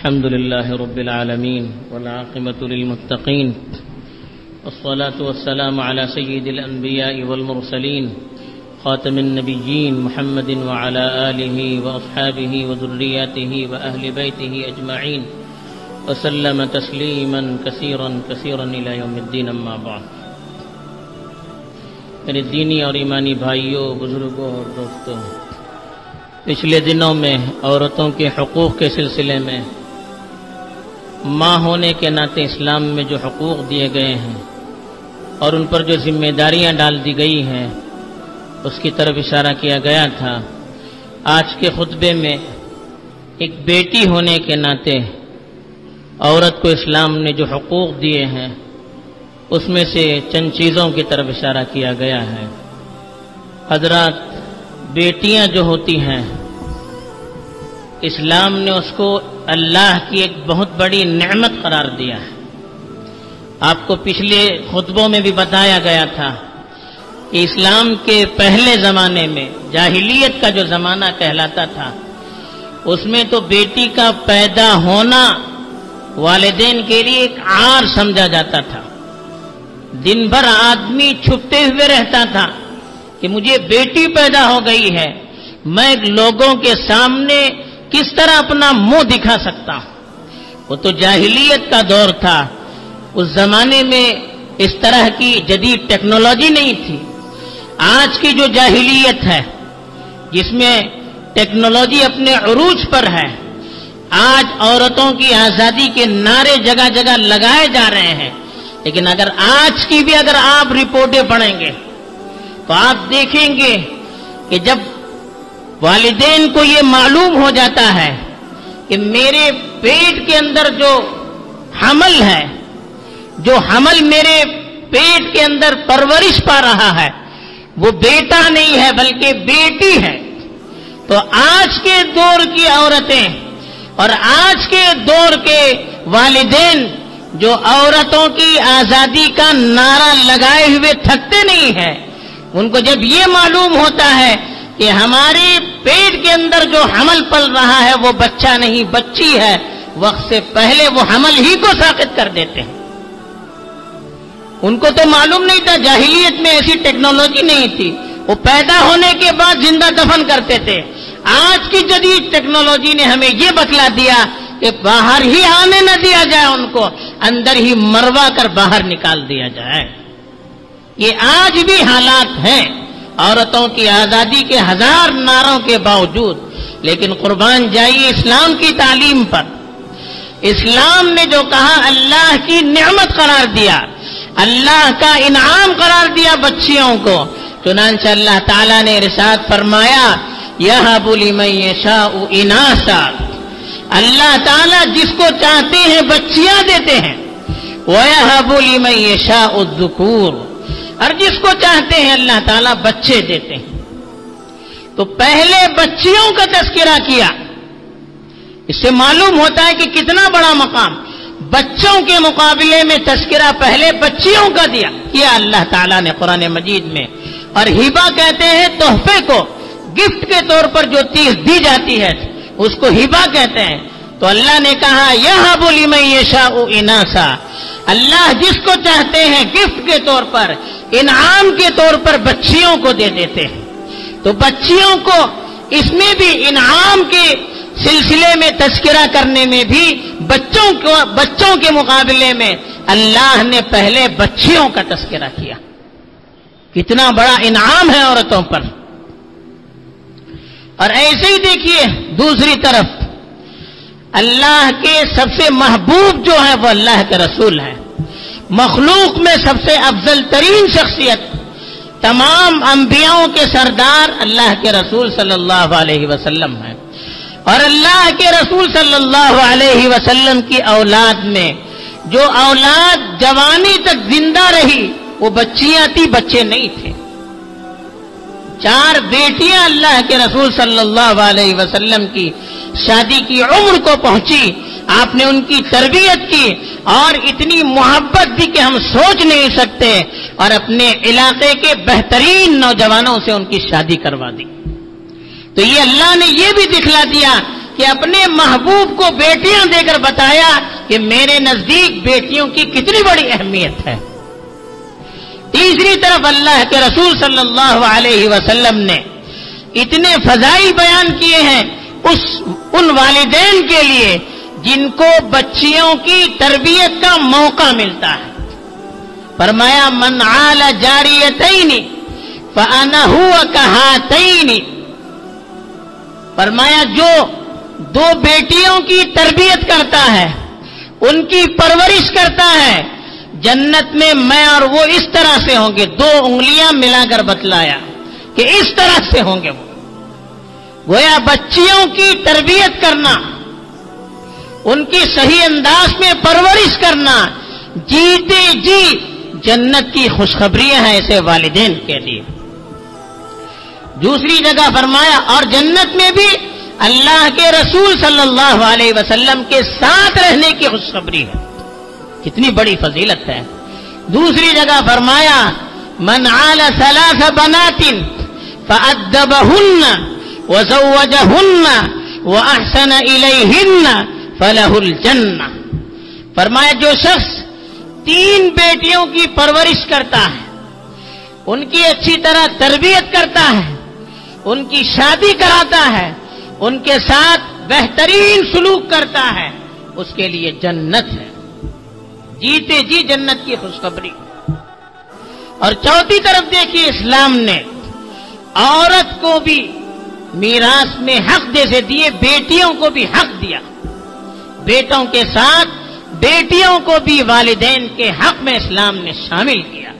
الحمد لله رب العالمين والعاقبة للمتقين والصلاة والسلام على سيد الأنبياء والمرسلين خاتم النبيين محمد وعلى آله وأصحابه وذرياته وأهل بيته أجمعين وسلم تسليما كثيرا كثيرا إلى يوم الدين أما بعد میرے دینی اور ایمانی بھائیوں، بزرگوں اور دوستوں، پچھلے دنوں میں عورتوں کے حقوق کے سلسلے میں ماں ہونے کے ناطے اسلام میں جو حقوق دیے گئے ہیں اور ان پر جو ذمہ داریاں ڈال دی گئی ہیں، اس کی طرف اشارہ کیا گیا تھا۔ آج کے خطبے میں ایک بیٹی ہونے کے ناطے عورت کو اسلام نے جو حقوق دیے ہیں، اس میں سے چند چیزوں کی طرف اشارہ کیا گیا ہے۔ حضرات، بیٹیاں جو ہوتی ہیں، اسلام نے اس کو اللہ کی ایک بہت بڑی نعمت قرار دیا ہے۔ آپ کو پچھلے خطبوں میں بھی بتایا گیا تھا کہ اسلام کے پہلے زمانے میں، جاہلیت کا جو زمانہ کہلاتا تھا، اس میں تو بیٹی کا پیدا ہونا والدین کے لیے ایک آر سمجھا جاتا تھا۔ دن بھر آدمی چھپتے ہوئے رہتا تھا کہ مجھے بیٹی پیدا ہو گئی ہے، میں لوگوں کے سامنے کس طرح اپنا منہ دکھا سکتا ہوں؟ وہ تو جاہلیت کا دور تھا۔ اس زمانے میں اس طرح کی جدید ٹیکنالوجی نہیں تھی۔ آج کی جو جاہلیت ہے، جس میں ٹیکنالوجی اپنے عروج پر ہے، آج عورتوں کی آزادی کے نعرے جگہ جگہ لگائے جا رہے ہیں۔ لیکن اگر آج کی بھی اگر آپ رپورٹیں پڑھیں گے، تو آپ دیکھیں گے کہ جب والدین کو یہ معلوم ہو جاتا ہے کہ میرے پیٹ کے اندر جو حمل ہے، جو حمل میرے پیٹ کے اندر پرورش پا رہا ہے، وہ بیٹا نہیں ہے بلکہ بیٹی ہے۔ تو آج کے دور کی عورتیں اور آج کے دور کے والدین جو عورتوں کی آزادی کا نعرہ لگائے ہوئے تھکتے نہیں ہیں، ان کو جب یہ معلوم ہوتا ہے کہ ہمارے پیٹ کے اندر جو حمل پل رہا ہے وہ بچہ نہیں، بچی ہے۔ وقت سے پہلے وہ حمل ہی کو ساقت کر دیتے ہیں۔ ان کو تو معلوم نہیں تھا، جاہلیت میں ایسی ٹیکنالوجی نہیں تھی۔ وہ پیدا ہونے کے بعد زندہ دفن کرتے تھے۔ آج کی جدید ٹیکنالوجی نے ہمیں یہ بتلا دیا کہ باہر ہی آنے نہ دیا جائے ان کو، اندر ہی مروا کر باہر نکال دیا جائے۔ یہ آج بھی حالات ہیں۔ عورتوں کی آزادی کے ہزار ناروں کے باوجود، لیکن قربان جائیے اسلام کی تعلیم پر۔ اسلام نے جو کہا، اللہ کی نعمت قرار دیا۔ اللہ کا انعام قرار دیا بچیوں کو۔ چنانچہ اللہ تعالیٰ نے رساد فرمایا یہ بولی میں اناسا۔ اللہ تعالیٰ جس کو چاہتے ہیں، بچیاں دیتے ہیں۔ وہ بولی میں یہ شاہ اور جس کو چاہتے ہیں اللہ تعالیٰ بچے دیتے ہیں۔ تو پہلے بچیوں کا تذکرہ کیا۔ اس سے معلوم ہوتا ہے کہ کتنا بڑا مقام۔ بچوں کے مقابلے میں تذکرہ پہلے بچیوں کا دیا۔ کیا اللہ تعالیٰ نے قرآن مجید میں۔ اور ہیبا کہتے ہیں تحفے کو۔ گفٹ کے طور پر جو چیز دی جاتی ہے، اس کو ہیبا کہتے ہیں۔ تو اللہ نے کہا یہ بولی میں یہ شاہ اناسا۔ اللہ جس کو چاہتے ہیں گفٹ کے طور پر، انعام کے طور پر بچیوں کو دے دیتے ہیں۔ تو بچیوں کو اس میں بھی انعام کے سلسلے میں تذکرہ کرنے میں بھی بچوں کو، بچوں کے مقابلے میں اللہ نے پہلے بچیوں کا تذکرہ کیا۔ کتنا بڑا انعام ہے عورتوں پر۔ اور ایسے ہی دیکھیے، دوسری طرف اللہ کے سب سے محبوب جو ہے وہ اللہ کے رسول ہیں۔ مخلوق میں سب سے افضل ترین شخصیت تمام انبیاؤں کے سردار اللہ کے رسول صلی اللہ علیہ وسلم ہیں۔ اور اللہ کے رسول صلی اللہ علیہ وسلم کی اولاد میں جو اولاد جوانی تک زندہ رہی، وہ بچیاں تھی بچے نہیں تھے۔ چار بیٹیاں اللہ کے رسول صلی اللہ علیہ وسلم کی شادی کی عمر کو پہنچی، آپ نے ان کی تربیت کی اور اتنی محبت بھی کہ ہم سوچ نہیں سکتے اور اپنے علاقے کے بہترین نوجوانوں سے ان کی شادی کروا دی۔ تو یہ اللہ نے یہ بھی دکھلا دیا کہ اپنے محبوب کو بیٹیاں دے کر بتایا کہ میرے نزدیک بیٹیوں کی کتنی بڑی اہمیت ہے۔ تیسری طرف اللہ کے رسول صلی اللہ علیہ وسلم نے اتنے فضائل بیان کیے ہیں اس ان والدین کے لیے جن کو بچیوں کی تربیت کا موقع ملتا ہے۔ فرمایا، من آل جاری فانا ہوا کہا فرمایا، جو دو بیٹیوں کی تربیت کرتا ہے، ان کی پرورش کرتا ہے جنت میں میں اور وہ اس طرح سے ہوں گے، دو انگلیاں ملا کر بتلایا کہ اس طرح سے ہوں گے وہ۔ گویا بچیوں کی تربیت کرنا، ان کی صحیح انداز میں پرورش کرنا، جیتے جی جنت کی خوشخبریاں ہیں ایسے والدین کے لیے۔ دوسری جگہ فرمایا، اور جنت میں بھی اللہ کے رسول صلی اللہ علیہ وسلم کے ساتھ رہنے کی خوشخبری ہے۔ کتنی بڑی فضیلت ہے۔ دوسری جگہ فرمایا، من آل ثلاث بنات فأدبهن وزوجهن وأحسن إليهن فله الجنة۔ فرمایا، جو شخص تین بیٹیوں کی پرورش کرتا ہے، ان کی اچھی طرح تربیت کرتا ہے، ان کی شادی کراتا ہے، ان کے ساتھ بہترین سلوک کرتا ہے، اس کے لیے جنت ہے۔ جیتے جی جنت کی خوشخبری۔ اور چوتھی طرف دیکھیے اسلام نے عورت کو بھی میراث میں حق جیسے دیے، بیٹیوں کو بھی حق دیا۔ بیٹوں کے ساتھ بیٹیوں کو بھی والدین کے حق میں اسلام نے شامل کیا۔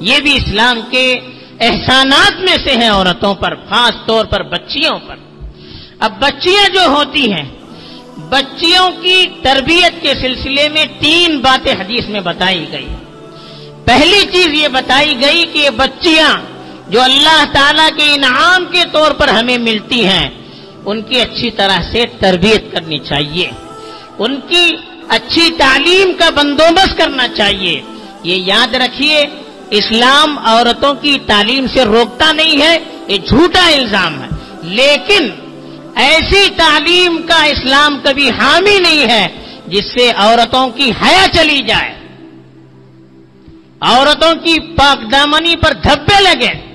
یہ بھی اسلام کے احسانات میں سے ہیں عورتوں پر، خاص طور پر بچیوں پر۔ اب بچیاں جو ہوتی ہیں بچیوں کی تربیت کے سلسلے میں تین باتیں حدیث میں بتائی گئی۔ پہلی چیز یہ بتائی گئی کہ یہ بچیاں جو اللہ تعالی کے انعام کے طور پر ہمیں ملتی ہیں، ان کی اچھی طرح سے تربیت کرنی چاہیے۔ ان کی اچھی تعلیم کا بندوبست کرنا چاہیے۔ یہ یاد رکھیے، اسلام عورتوں کی تعلیم سے روکتا نہیں ہے، یہ جھوٹا الزام ہے۔ لیکن ایسی تعلیم کا اسلام کبھی حامی نہیں ہے جس سے عورتوں کی حیا چلی جائے۔ عورتوں کی پاک دامنی پر دھبے لگے۔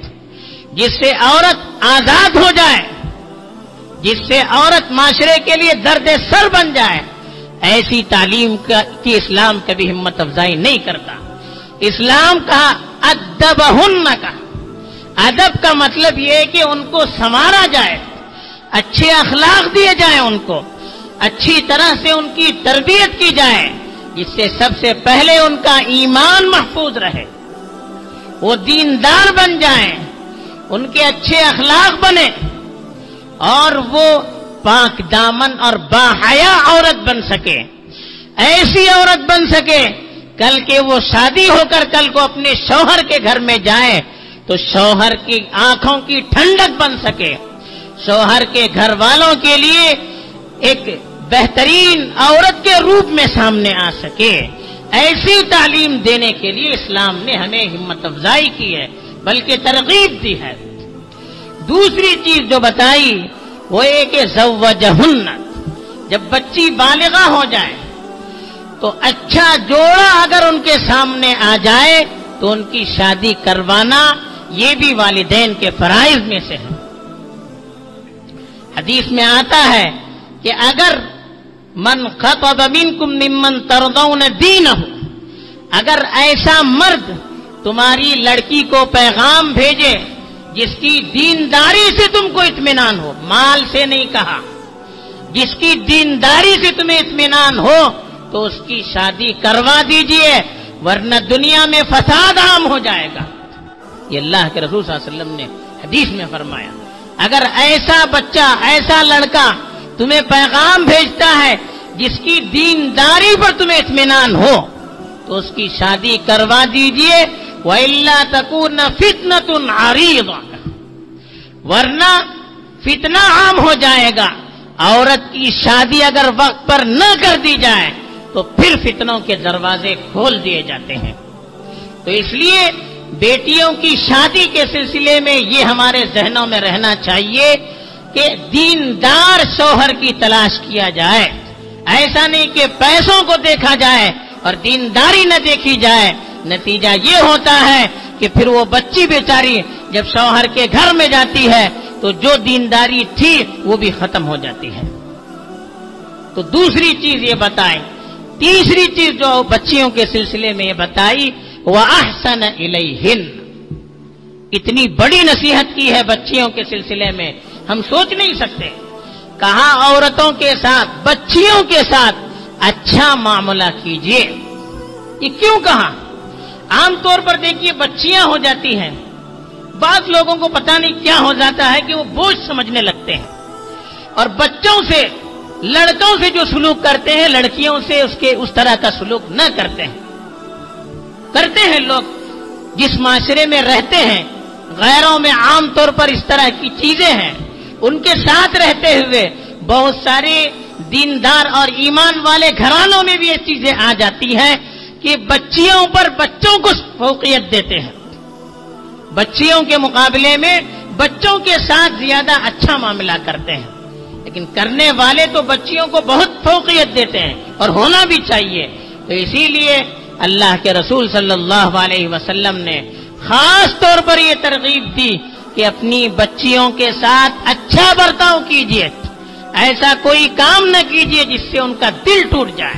جس سے عورت آزاد ہو جائے۔ جس سے عورت معاشرے کے لیے درد سر بن جائے۔ ایسی تعلیم کی اسلام کبھی ہمت افزائی نہیں کرتا۔ اسلام کا ادب ہن کا ادب کا مطلب یہ ہے کہ ان کو سنوارا جائے۔ اچھے اخلاق دیے جائیں ان کو، اچھی طرح سے ان کی تربیت کی جائے، جس سے سب سے پہلے ان کا ایمان محفوظ رہے۔ وہ دیندار بن جائیں، ان کے اچھے اخلاق بنے، اور وہ پاک دامن اور باحیا عورت بن سکے۔ ایسی عورت بن سکے، کل کے وہ شادی ہو کر کل کو اپنے شوہر کے گھر میں جائے تو شوہر کی آنکھوں کی ٹھنڈک بن سکے۔ شوہر کے گھر والوں کے لیے ایک بہترین عورت کے روپ میں سامنے آ سکے۔ ایسی تعلیم دینے کے لیے اسلام نے ہمیں ہمت افزائی کی ہے، بلکہ ترغیب دی ہے۔ دوسری چیز جو بتائی، وہ ایک زوجہن، جب بچی بالغہ ہو جائے، تو اچھا جوڑا اگر ان کے سامنے آ جائے، تو ان کی شادی کروانا یہ بھی والدین کے فرائض میں سے ہے۔ حدیث میں آتا ہے کہ اگر من خطب منکم ممن تردون دین اگر ایسا مرد تمہاری لڑکی کو پیغام بھیجے جس کی دینداری سے تم کو اطمینان ہو، مال سے نہیں کہا، جس کی دینداری سے تمہیں اطمینان ہو، تو اس کی شادی کروا دیجیے، ورنہ دنیا میں فساد عام ہو جائے گا۔ یہ اللہ کے رسول صلی اللہ علیہ وسلم نے حدیث میں فرمایا۔ اگر ایسا بچہ، ایسا لڑکا تمہیں پیغام بھیجتا ہے جس کی دینداری پر تمہیں اطمینان ہو، تو اس کی شادی کروا دیجیے وہ اللہ تکور فتنا ورنہ فتنہ عام ہو جائے گا۔ عورت کی شادی اگر وقت پر نہ کر دی جائے، تو پھر فتنوں کے دروازے کھول دیے جاتے ہیں۔ تو اس لیے بیٹیوں کی شادی کے سلسلے میں یہ ہمارے ذہنوں میں رہنا چاہیے کہ دیندار شوہر کی تلاش کیا جائے۔ ایسا نہیں کہ پیسوں کو دیکھا جائے اور دینداری نہ دیکھی جائے۔ نتیجہ یہ ہوتا ہے کہ پھر وہ بچی بیچاری جب شوہر کے گھر میں جاتی ہے تو جو دینداری تھی وہ بھی ختم ہو جاتی ہے۔ تو دوسری چیز یہ بتائیں۔ تیسری چیز جو بچیوں کے سلسلے میں یہ بتائی احسن اتنی بڑی نصیحت کی ہے بچیوں کے سلسلے میں۔ ہم سوچ نہیں سکتے۔ کہا عورتوں کے ساتھ، بچیوں کے ساتھ اچھا معاملہ کیجیے یہ کیوں کہا عام طور پر دیکھیے، بچیاں ہو جاتی ہیں۔ بعض لوگوں کو پتا نہیں کیا ہو جاتا ہے کہ وہ بوجھ سمجھنے لگتے ہیں۔ اور بچوں سے، لڑکوں سے جو سلوک کرتے ہیں، لڑکیوں سے اس کے، اس طرح کا سلوک نہ کرتے ہیں۔ کرتے ہیں لوگ، جس معاشرے میں رہتے ہیں، غیروں میں عام طور پر اس طرح کی چیزیں ہیں۔ ان کے ساتھ رہتے ہوئے بہت سارے دیندار اور ایمان والے گھرانوں میں بھی یہ چیزیں آ جاتی ہیں کہ بچیوں پر بچوں کو فوقیت دیتے ہیں۔ بچیوں کے مقابلے میں بچوں کے ساتھ زیادہ اچھا معاملہ کرتے ہیں۔ لیکن کرنے والے تو بچیوں کو بہت فوقیت دیتے ہیں اور ہونا بھی چاہیے۔ تو اسی لیے اللہ کے رسول صلی اللہ علیہ وسلم نے خاص طور پر یہ ترغیب دی کہ اپنی بچیوں کے ساتھ اچھا برتاؤ کیجیے ایسا کوئی کام نہ کیجیے جس سے ان کا دل ٹوٹ جائے،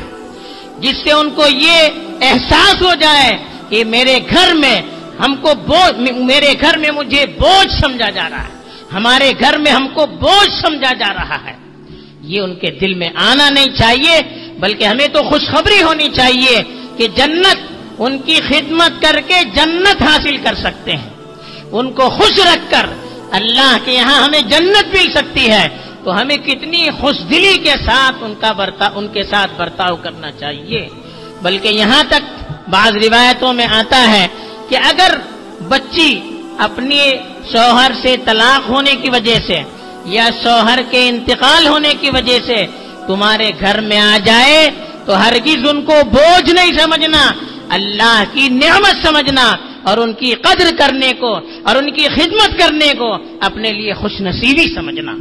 جس سے ان کو یہ احساس ہو جائے کہ میرے گھر میں ہم کو بوجھ، میرے گھر میں مجھے بوجھ سمجھا جا رہا ہے۔ ہمارے گھر میں ہم کو بوجھ سمجھا جا رہا ہے۔ یہ ان کے دل میں آنا نہیں چاہیے، بلکہ ہمیں تو خوشخبری ہونی چاہیے۔ کہ جنت، ان کی خدمت کر کے جنت حاصل کر سکتے ہیں۔ ان کو خوش رکھ کر اللہ کے یہاں ہمیں جنت مل سکتی ہے۔ تو ہمیں کتنی خوش دلی کے ساتھ ان کا برتا، ان کے ساتھ برتاؤ کرنا چاہیے۔ بلکہ یہاں تک بعض روایتوں میں آتا ہے کہ اگر بچی اپنی شوہر سے طلاق ہونے کی وجہ سے یا شوہر کے انتقال ہونے کی وجہ سے تمہارے گھر میں آ جائے تو ہرگز ان کو بوجھ نہیں سمجھنا، اللہ کی نعمت سمجھنا اور ان کی قدر کرنے کو اور ان کی خدمت کرنے کو اپنے لیے خوش نصیبی سمجھنا۔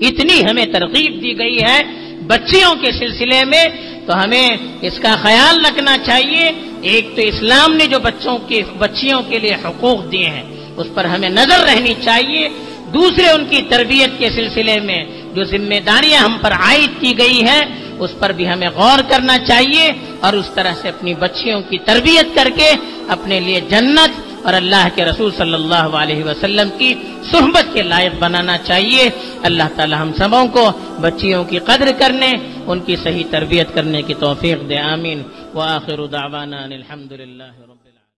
اتنی ہمیں ترغیب دی گئی ہے بچیوں کے سلسلے میں، تو ہمیں اس کا خیال رکھنا چاہیے۔ ایک تو اسلام نے جو بچوں کے، بچیوں کے لیے حقوق دیے ہیں، اس پر ہمیں نظر رہنی چاہیے۔ دوسرے ان کی تربیت کے سلسلے میں جو ذمہ داریاں ہم پر عائد کی گئی ہیں اس پر بھی ہمیں غور کرنا چاہیے اور اس طرح سے اپنی بچیوں کی تربیت کر کے اپنے لیے جنت اور اللہ کے رسول صلی اللہ علیہ وسلم کی صحبت کے لائق بنانا چاہیے۔ اللہ تعالی ہم سبوں کو بچیوں کی قدر کرنے، ان کی صحیح تربیت کرنے کی توفیق دے، آمین۔ وآخر دعوانا الحمدللہ رب